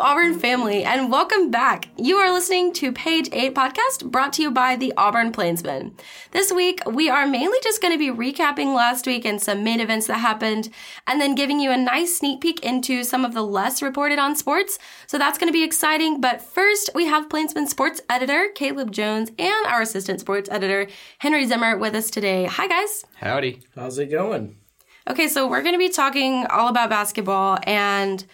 Auburn family, and welcome back. You are listening to Page 8 podcast brought to you by the Auburn Plainsman. This week, we are mainly just going to be recapping last week and some main events that happened, and then giving you a nice sneak peek into some of the less reported on sports. So that's going to be exciting. But first, we have Plainsman sports editor Caleb Jones and our assistant sports editor Henry Zimmer with us today. Hi, guys. Howdy. How's it going? Okay, so we're going to be talking all about basketball and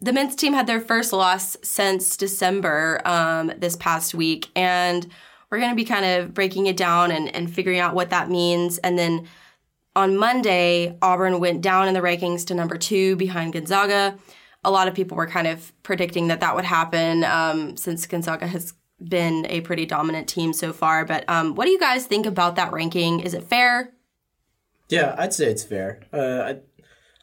the men's team had their first loss since December um, this past week, and we're going to be kind of breaking it down and, and figuring out what that means. And then on Monday, Auburn went down in the rankings to number two behind Gonzaga. A lot of people were kind of predicting that that would happen um, since Gonzaga has been a pretty dominant team so far. But um, what do you guys think about that ranking? Is it fair? Yeah, I'd say it's fair. Uh, I,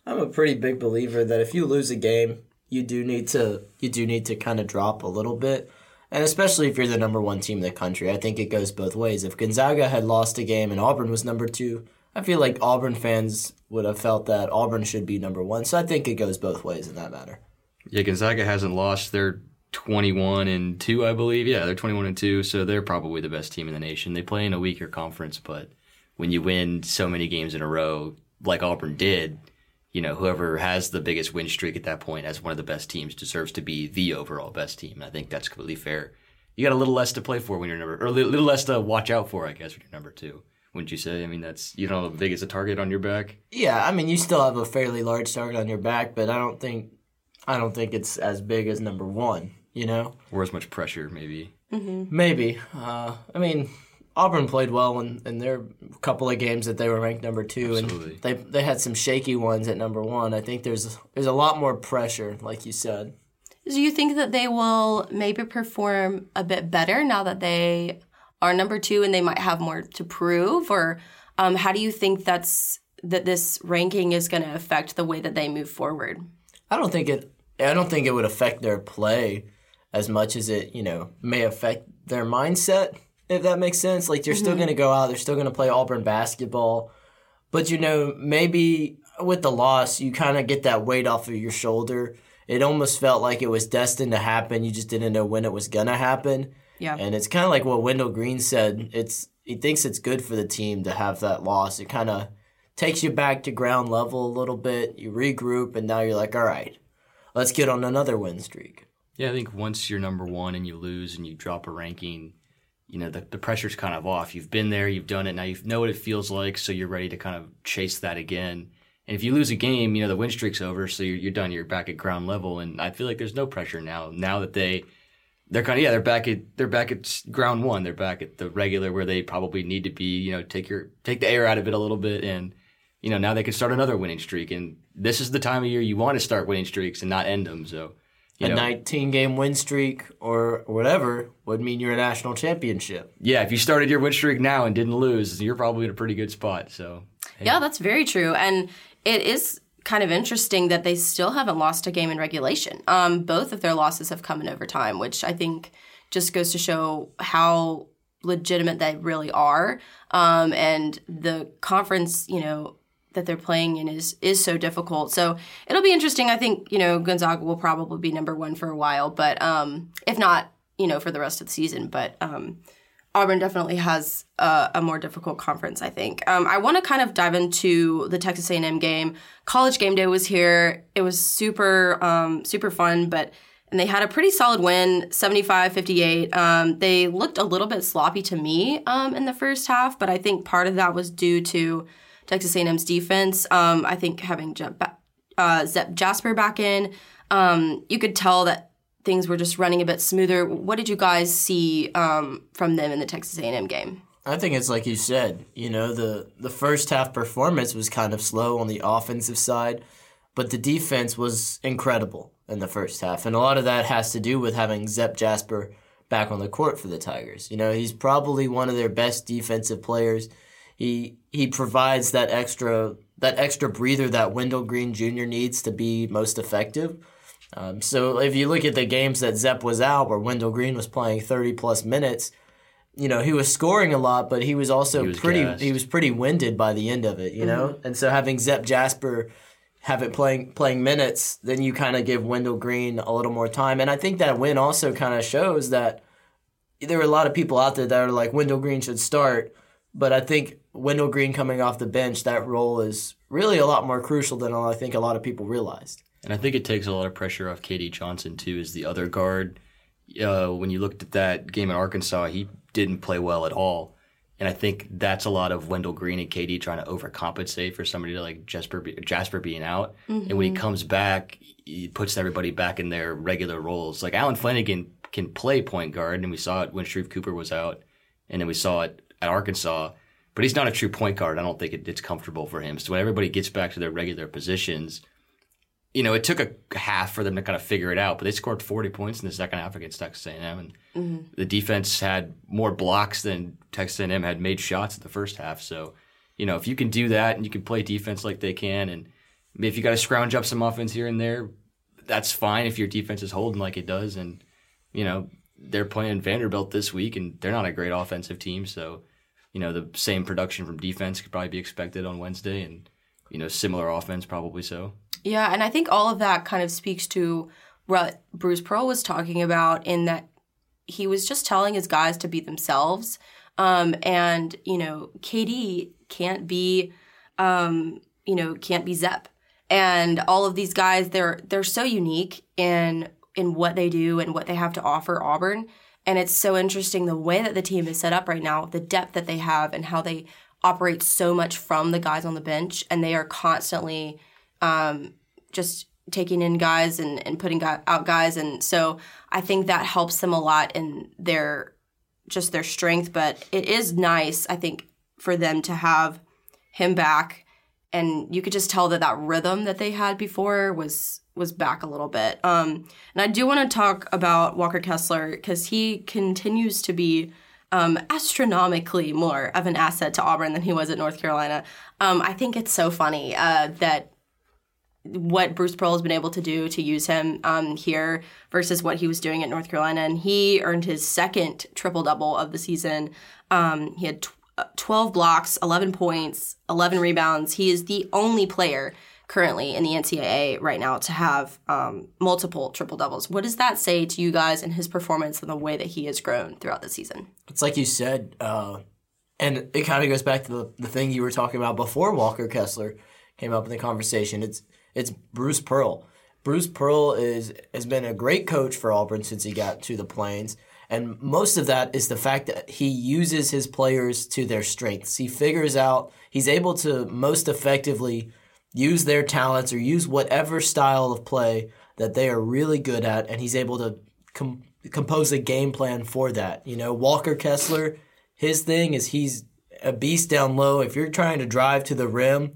I'm a pretty big believer that if you lose a game, you do need to you do need to kind of drop a little bit. And especially if you're the number one team in the country, I think it goes both ways. If Gonzaga had lost a game and Auburn was number two, I feel like Auburn fans would have felt that Auburn should be number one. So I think it goes both ways in that matter. Yeah, Gonzaga hasn't lost. They're 21 and 2, I believe. Yeah, they're 21 and 2, so they're probably the best team in the nation. They play in a weaker conference, but when you win so many games in a row, like Auburn did, you know, whoever has the biggest win streak at that point as one of the best teams deserves to be the overall best team. And I think that's completely fair. You got a little less to play for when you're number, or a little less to watch out for, I guess, when you're number two. Wouldn't you say? I mean, that's you know how big is a target on your back. Yeah, I mean, you still have a fairly large target on your back, but I don't think, I don't think it's as big as number one. You know, or as much pressure, maybe. Mm-hmm. Maybe. Uh, I mean, Auburn played well in, in their couple of games that they were ranked number two, Absolutely. and they they had some shaky ones at number one. I think there's there's a lot more pressure, like you said. Do you think that they will maybe perform a bit better now that they are number two and they might have more to prove, or um, how do you think that's that this ranking is going to affect the way that they move forward? I don't think it. I don't think it would affect their play as much as it you know may affect their mindset if that makes sense. Like they're mm-hmm. still going to go out, they're still going to play Auburn basketball, but you know maybe with the loss, you kind of get that weight off of your shoulder. It almost felt like it was destined to happen. You just didn't know when it was gonna happen. Yeah. And it's kind of like what Wendell Green said. It's he thinks it's good for the team to have that loss. It kind of takes you back to ground level a little bit. You regroup, and now you're like, all right, let's get on another win streak. Yeah, I think once you're number one and you lose and you drop a ranking, you know the, the pressure's kind of off. You've been there you've done it now you know what it feels like so you're ready to kind of chase that again. And if you lose a game you know the win streak's over so you're, you're done you're back at ground level. And i feel like there's no pressure now now that they they're kind of yeah they're back at they're back at ground one. They're back at the regular where they probably need to be you know take your take the air out of it a little bit. And you know now they can start another winning streak. And this is the time of year you want to start winning streaks and not end them. So you a know, 19 game win streak or whatever would mean you're a national championship. Yeah, if you started your win streak now and didn't lose, you're probably in a pretty good spot. So, hey. yeah, that's very true. And it is kind of interesting that they still haven't lost a game in regulation. Um, both of their losses have come in overtime, which I think just goes to show how legitimate they really are. Um, and the conference, you know, that they're playing in is is so difficult. So it'll be interesting. I think you know Gonzaga will probably be number one for a while, but um, if not, you know, for the rest of the season. But um, Auburn definitely has a, a, more difficult conference. I think. Um, I want to kind of dive into the Texas A&M game. College game day was here. It was super um, super fun, but. And they had a pretty solid win, 75-58. Um, they looked a little bit sloppy to me um, in the first half, but I think part of that was due to Texas A&M's defense. Um, I think having uh, Zep Jasper back in, um, you could tell that things were just running a bit smoother. What did you guys see um, from them in the Texas A&M game? I think it's like you said. You know, the the first half performance was kind of slow on the offensive side, but the defense was incredible in the first half, and a lot of that has to do with having Zep Jasper back on the court for the Tigers. You know, he's probably one of their best defensive players he he provides that extra that extra breather that Wendell Green Jr. needs to be most effective. Um, so if you look at the games that Zep was out, where Wendell Green was playing thirty plus minutes, you know he was scoring a lot, but he was also he was pretty gassed. he was pretty winded by the end of it. You know, mm-hmm. and so having Zep Jasper have it playing playing minutes, then you kind of give Wendell Green a little more time. And I think that win also kind of shows that there were a lot of people out there that are like Wendell Green should start, but I think Wendell Green coming off the bench, that role is really a lot more crucial than I think a lot of people realized. And I think it takes a lot of pressure off KD Johnson too, as the other guard. Uh, when you looked at that game in Arkansas, he didn't play well at all. And I think that's a lot of Wendell Green and KD trying to overcompensate for somebody like Jasper Jasper being out. Mm-hmm. And when he comes back, he puts everybody back in their regular roles. Like Allen Flanagan can play point guard, and we saw it when Sharife Cooper was out, and then we saw it at Arkansas. But he's not a true point guard. I don't think it, it's comfortable for him. So when everybody gets back to their regular positions, you know, it took a half for them to kind of figure it out, but they scored 40 points in the second half against Texas A&M, and mm-hmm. the defense had more blocks than Texas A&M had made shots in the first half. So, you know, if you can do that and you can play defense like they can, and if you got to scrounge up some offense here and there, that's fine if your defense is holding like it does. And you know, they're playing Vanderbilt this week, and they're not a great offensive team, so you know the same production from defense could probably be expected on Wednesday, and you know similar offense probably so. Yeah, and I think all of that kind of speaks to what Bruce Pearl was talking about in that he was just telling his guys to be themselves. Um, and, you know, KD can't be, um, you know, can't be Zep. And all of these guys, they're they're so unique in in what they do and what they have to offer Auburn. And it's so interesting the way that the team is set up right now, the depth that they have, and how they operate so much from the guys on the bench, and they are constantly um, just taking in guys and, and putting out guys. And so I think that helps them a lot in their just their strength. But it is nice, I think, for them to have him back. And you could just tell that that rhythm that they had before was was back a little bit. Um, and I do want to talk about Walker Kessler because he continues to be um, astronomically more of an asset to Auburn than he was at North Carolina. Um, I think it's so funny uh, that what Bruce Pearl has been able to do to use him um, here versus what he was doing at North Carolina. And he earned his second triple double of the season. Um, he had 12 blocks, 11 points, 11 rebounds. He is the only player currently in the NCAA right now to have um, multiple triple doubles. What does that say to you guys and his performance and the way that he has grown throughout the season? It's like you said, uh, and it kind of goes back to the, the thing you were talking about before Walker Kessler came up in the conversation. It's it's Bruce Pearl. Bruce Pearl is has been a great coach for Auburn since he got to the Plains. And most of that is the fact that he uses his players to their strengths. He figures out he's able to most effectively use their talents or use whatever style of play that they are really good at, and he's able to com- compose a game plan for that. You know, Walker Kessler, his thing is he's a beast down low. If you're trying to drive to the rim,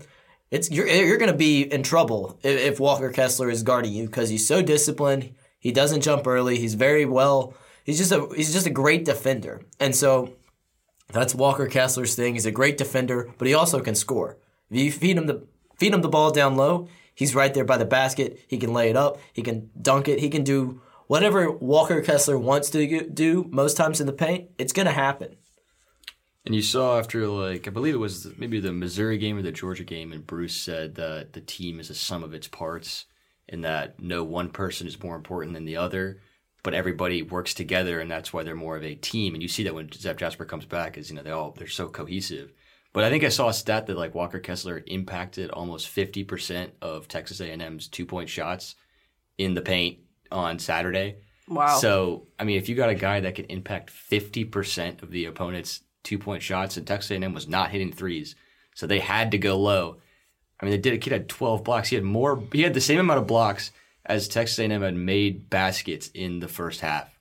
it's you're you're going to be in trouble if, if Walker Kessler is guarding you because he's so disciplined. He doesn't jump early. He's very well. He's just a he's just a great defender, and so that's Walker Kessler's thing. He's a great defender, but he also can score. If you feed him the feed him the ball down low, he's right there by the basket. He can lay it up. He can dunk it. He can do whatever Walker Kessler wants to do most times in the paint. It's to happen. And you saw after like I believe it was maybe the Missouri game or the Georgia game, and Bruce said that the team is a sum of its parts, and that no one person is more important than the other, but everybody works together, and that's why they're more of a team. And you see that when Zep Jasper comes back, is you know they all they're so cohesive. But I think I saw a stat that like Walker Kessler impacted almost fifty percent of Texas A&M's two point shots in the paint on Saturday. Wow. So I mean, if you got a guy that can impact fifty percent of the opponent's two point shots, and Texas A&M was not hitting threes, so they had to go low. I mean, they did. A kid had 12 blocks. He had more. He had the same amount of blocks as Texas A&M had made baskets in the first half.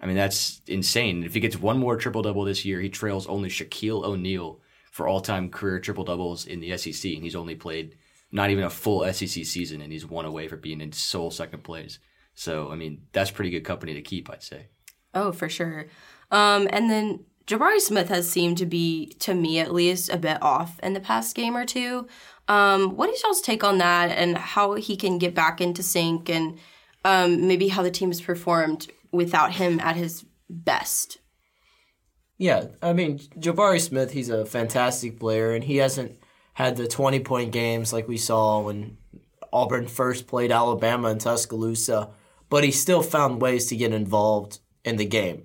I mean, that's insane. If he gets one more triple double this year, he trails only Shaquille O'Neal for all time career triple doubles in the SEC, and he's only played not even a full SEC season, and he's one away from being in sole second place. So, I mean, that's pretty good company to keep, I'd say. Oh, for sure. Um, and then Jabari Smith has seemed to be, to me at least, a bit off in the past game or two. Um, what is y'all's take on that and how he can get back into sync and um, maybe how the team has performed without him at his best? Yeah, I mean, Jabari Smith, he's a fantastic player, and he hasn't had the 20 point games like we saw when Auburn first played Alabama in Tuscaloosa, but he still found ways to get involved in the game.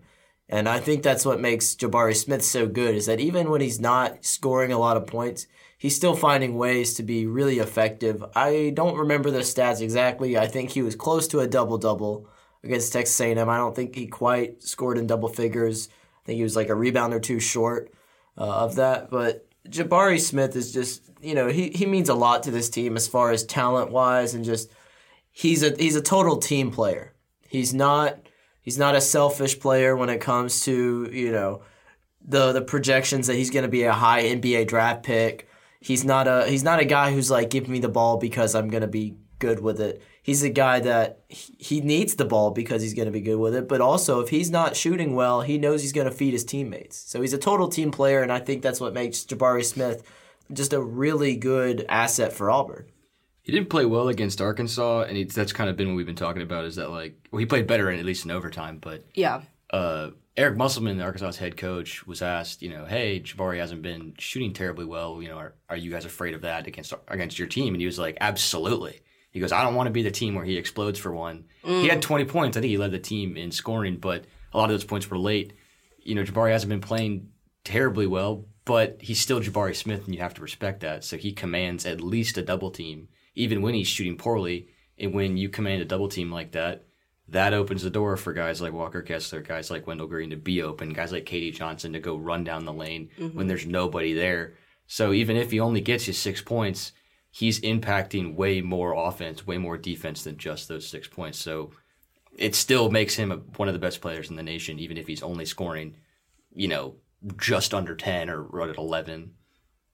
And I think that's what makes Jabari Smith so good is that even when he's not scoring a lot of points, he's still finding ways to be really effective. I don't remember the stats exactly. I think he was close to a double double against Texas A&M. I don't think he quite scored in double figures. I think he was like a rebound or two short uh, of that. But Jabari Smith is just you know he he means a lot to this team as far as talent wise and just he's a he's a total team player. He's not he's not a selfish player when it comes to you know the the projections that he's going to be a high NBA draft pick. He's not a he's not a guy who's like give me the ball because I'm going to be good with it. He's a guy that he needs the ball because he's going to be good with it, but also if he's not shooting well, he knows he's going to feed his teammates. So he's a total team player and I think that's what makes Jabari Smith just a really good asset for Auburn. He didn't play well against Arkansas, and he, that's kind of been what we've been talking about. Is that like well, he played better in, at least in overtime, but Yeah. uh, Eric Musselman, Arkansas's head coach, was asked, you know, hey, Jabari hasn't been shooting terribly well. You know, are, are you guys afraid of that against against your team? And he was like, absolutely. He goes, I don't want to be the team where he explodes for one. He had 20 points. I think he led the team in scoring, but a lot of those points were late. You know, Jabari hasn't been playing terribly well, but he's still Jabari Smith, and you have to respect that. So he commands at least a double team, even when he's shooting poorly. And when you command a double team like that, that opens the door for guys like Walker Kessler, guys like Wendell Green to be open, guys like KD Johnson to go run down the lane mm-hmm. when there's nobody there. So even if he only gets you six points, he's impacting way more offense, way more defense than just those six points. So it still makes him a, one of the best players in the nation, even if he's only scoring, you know, just under 10 or right at 11.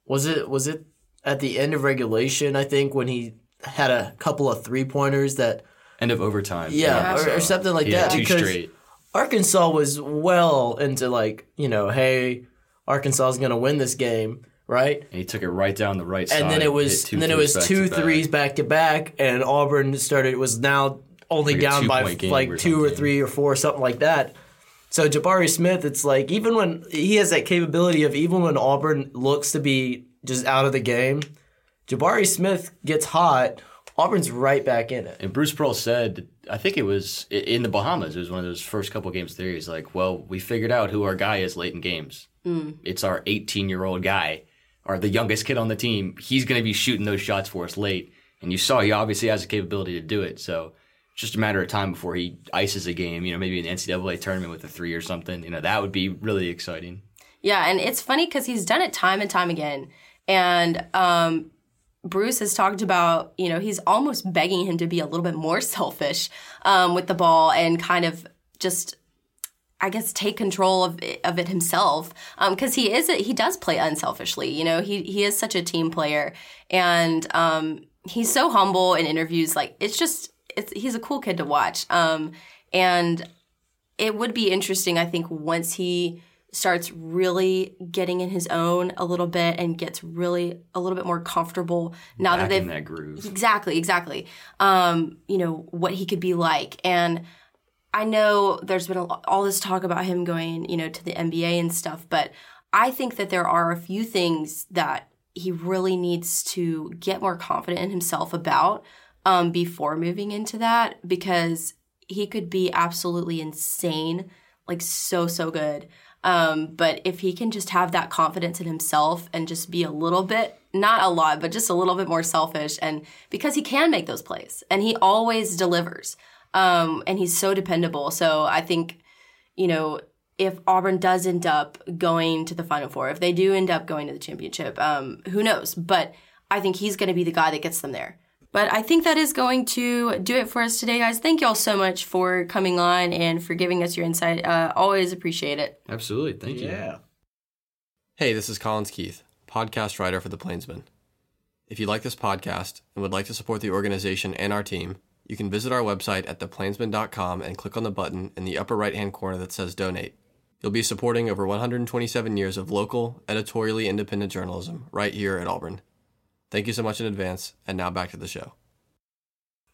Was it was it at the end of regulation? I think when he had a couple of three pointers that End of overtime. yeah, or, or something like he that. two because straight. Arkansas was well into like you know, hey, Arkansas is going to win this game, right? And he took it right down the right side. And then it was and then it was two threes back to back, and Auburn started was now only Like down by like or two or three or four, something like that. So Jabari Smith, it's like even when he has that capability of even when Auburn looks to be just out of the game, Jabari Smith gets hot, Auburn's right back in it. And Bruce Pearl said, I think it was in the Bahamas. It was one of those first couple games there. He's like, "Well, we figured out who our guy is late in games. Mm. It's our 18 year old guy, or the youngest kid on the team. He's going to be shooting those shots for us late." And you saw he obviously has the capability to do it. So it's just a matter of time before he ices a game. You know, maybe an NCAA tournament with a three or something. You know, that would be really exciting. Yeah, and it's funny because he's done it time and time again. And um, Bruce has talked about, you know, he's almost begging him to be a little bit more selfish um, with the ball and kind of just, I guess, take control of it, of it himself. Because he is, a, he does play unselfishly. You know, he he is such a team player, and um, he's so humble in interviews. Like it's just, it's he's a cool kid to watch. Um, and it would be interesting, I think, once he starts really getting in his own a little bit and gets really a little bit more comfortable now that they've that groove. exactly exactly. Um you know what he could be like. And i know there's been a, all this talk about him going you know to the nba and stuff but i think that there are a few things that he really needs to get more confident in himself about um, before moving into that because he could be absolutely insane like so so good um, but if he can just have that confidence in himself and just be a little bit, not a lot, but just a little bit more selfish, and because he can make those plays and he always delivers, um, and he's so dependable. So I think, you know, if Auburn does end up going to the Final Four, if they do end up going to the championship, um, who knows? But I think he's going to be the guy that gets them there. But I think that is going to do it for us today, guys. Thank you all so much for coming on and for giving us your insight. Uh, always appreciate it. Absolutely. Thank you. Yeah. Hey, this is Collins Keith, podcast writer for The Plainsman. If you like this podcast and would like to support the organization and our team, you can visit our website at theplainsman.com and click on the button in the upper right hand corner that says donate. You'll be supporting over 127 years of local, editorially independent journalism right here at Auburn. Thank you so much in advance, and now back to the show.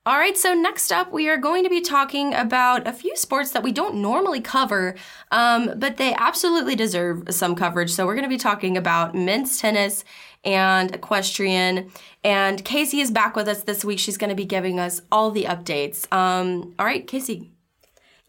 All right, so next up, we are going to be talking about a few sports that we don't normally cover, um, but they absolutely deserve some coverage. So, we're going to be talking about men's tennis and equestrian. And Casey is back with us this week. She's going to be giving us all the updates. Um, all right, Casey.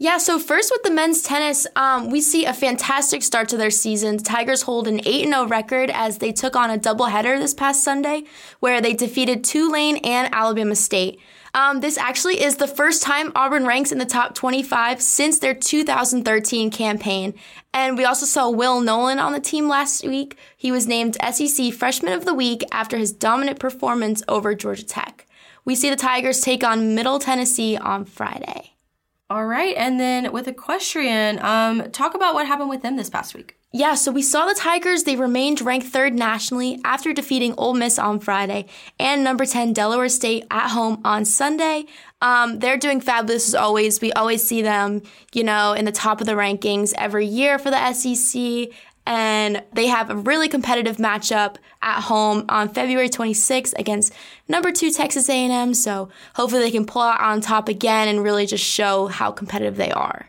Yeah, so first with the men's tennis, um, we see a fantastic start to their season. The Tigers hold an 8 0 record as they took on a doubleheader this past Sunday, where they defeated Tulane and Alabama State. Um, this actually is the first time Auburn ranks in the top 25 since their 2013 campaign. And we also saw Will Nolan on the team last week. He was named SEC Freshman of the Week after his dominant performance over Georgia Tech. We see the Tigers take on Middle Tennessee on Friday. All right, and then with equestrian, um, talk about what happened with them this past week. Yeah, so we saw the Tigers. They remained ranked third nationally after defeating Ole Miss on Friday and number 10 Delaware State at home on Sunday. Um, they're doing fabulous as always. We always see them, you know, in the top of the rankings every year for the SEC and they have a really competitive matchup at home on February 26th against number two Texas A&M. So hopefully they can pull out on top again and really just show how competitive they are.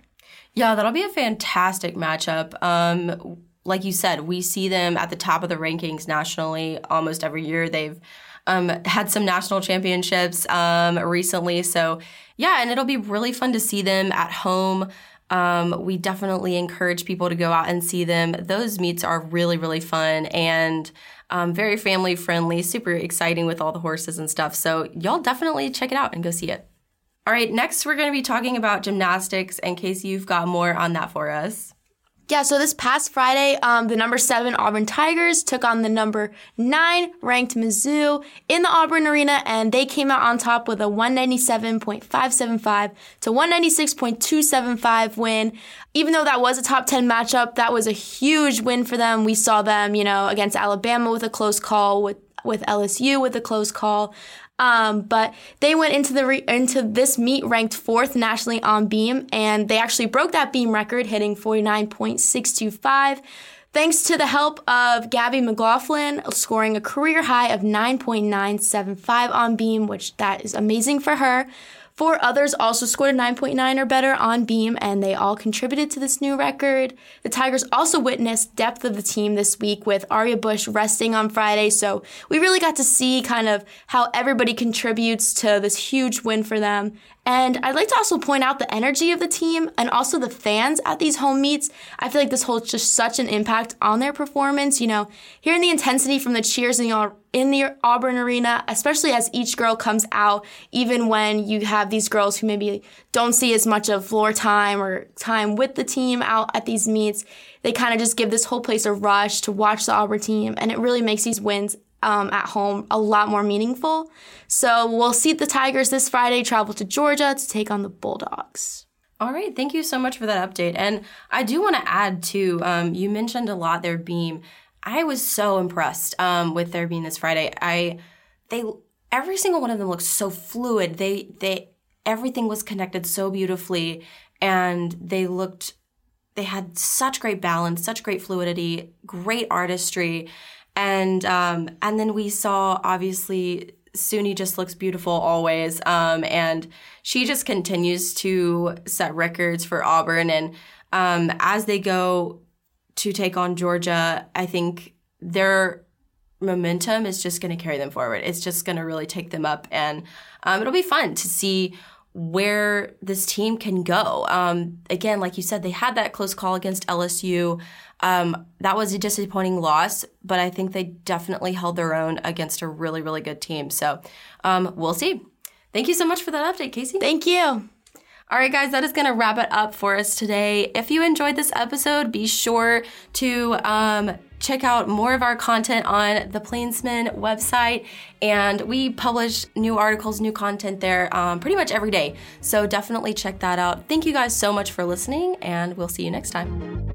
Yeah, that'll be a fantastic matchup. Um, like you said, we see them at the top of the rankings nationally almost every year. They've um, had some national championships um, recently. So, yeah, and it'll be really fun to see them at home. Um, we definitely encourage people to go out and see them. Those meets are really, really fun and um, very family friendly, super exciting with all the horses and stuff. So, y'all definitely check it out and go see it. All right, next we're going to be talking about gymnastics. In case you've got more on that for us. Yeah, so this past Friday, um, the number seven Auburn Tigers took on the number nine ranked Mizzou in the Auburn Arena, and they came out on top with a 197.575 to 196.275 win. Even though that was a top 10 matchup, that was a huge win for them. We saw them, you know, against Alabama with a close call, with with LSU with a close call. Um, but they went into the re- into this meet ranked fourth nationally on beam, and they actually broke that beam record, hitting 49.625. Thanks to the help of Gabby McLaughlin scoring a career high of 9.975 on beam, which that is amazing for her. Four others also scored a 9.9 or better on beam, and they all contributed to this new record. The Tigers also witnessed depth of the team this week with Aria Brusch resting on Friday, so we really got to see kind of how everybody contributes to this huge win for them. And I'd like to also point out the energy of the team and also the fans at these home meets. I feel like this holds just such an impact on their performance. You know, hearing the intensity from the cheers in the, in the Auburn arena, especially as each girl comes out, even when you have these girls who maybe don't see as much of floor time or time with the team out at these meets, they kind of just give this whole place a rush to watch the Auburn team, and it really makes these wins um, at home a lot more meaningful. So we'll see the Tigers this Friday travel to Georgia to take on the Bulldogs. All right, thank you so much for that update. And I do want to add too. Um, you mentioned a lot their beam. I was so impressed um, with their beam this Friday. I they every single one of them looked so fluid. They they everything was connected so beautifully, and they looked they had such great balance, such great fluidity, great artistry and um, and then we saw obviously Suni just looks beautiful always, um, and she just continues to set records for Auburn. And um, as they go to take on Georgia, I think their momentum is just going to carry them forward. It's just going to really take them up, and um, it'll be fun to see where this team can go. Um, again, like you said, they had that close call against LSU. Um, that was a disappointing loss, but I think they definitely held their own against a really, really good team. So um, we'll see. Thank you so much for that update, Casey. Thank you. All right, guys, that is going to wrap it up for us today. If you enjoyed this episode, be sure to um, check out more of our content on the Plainsman website. And we publish new articles, new content there um, pretty much every day. So definitely check that out. Thank you guys so much for listening, and we'll see you next time.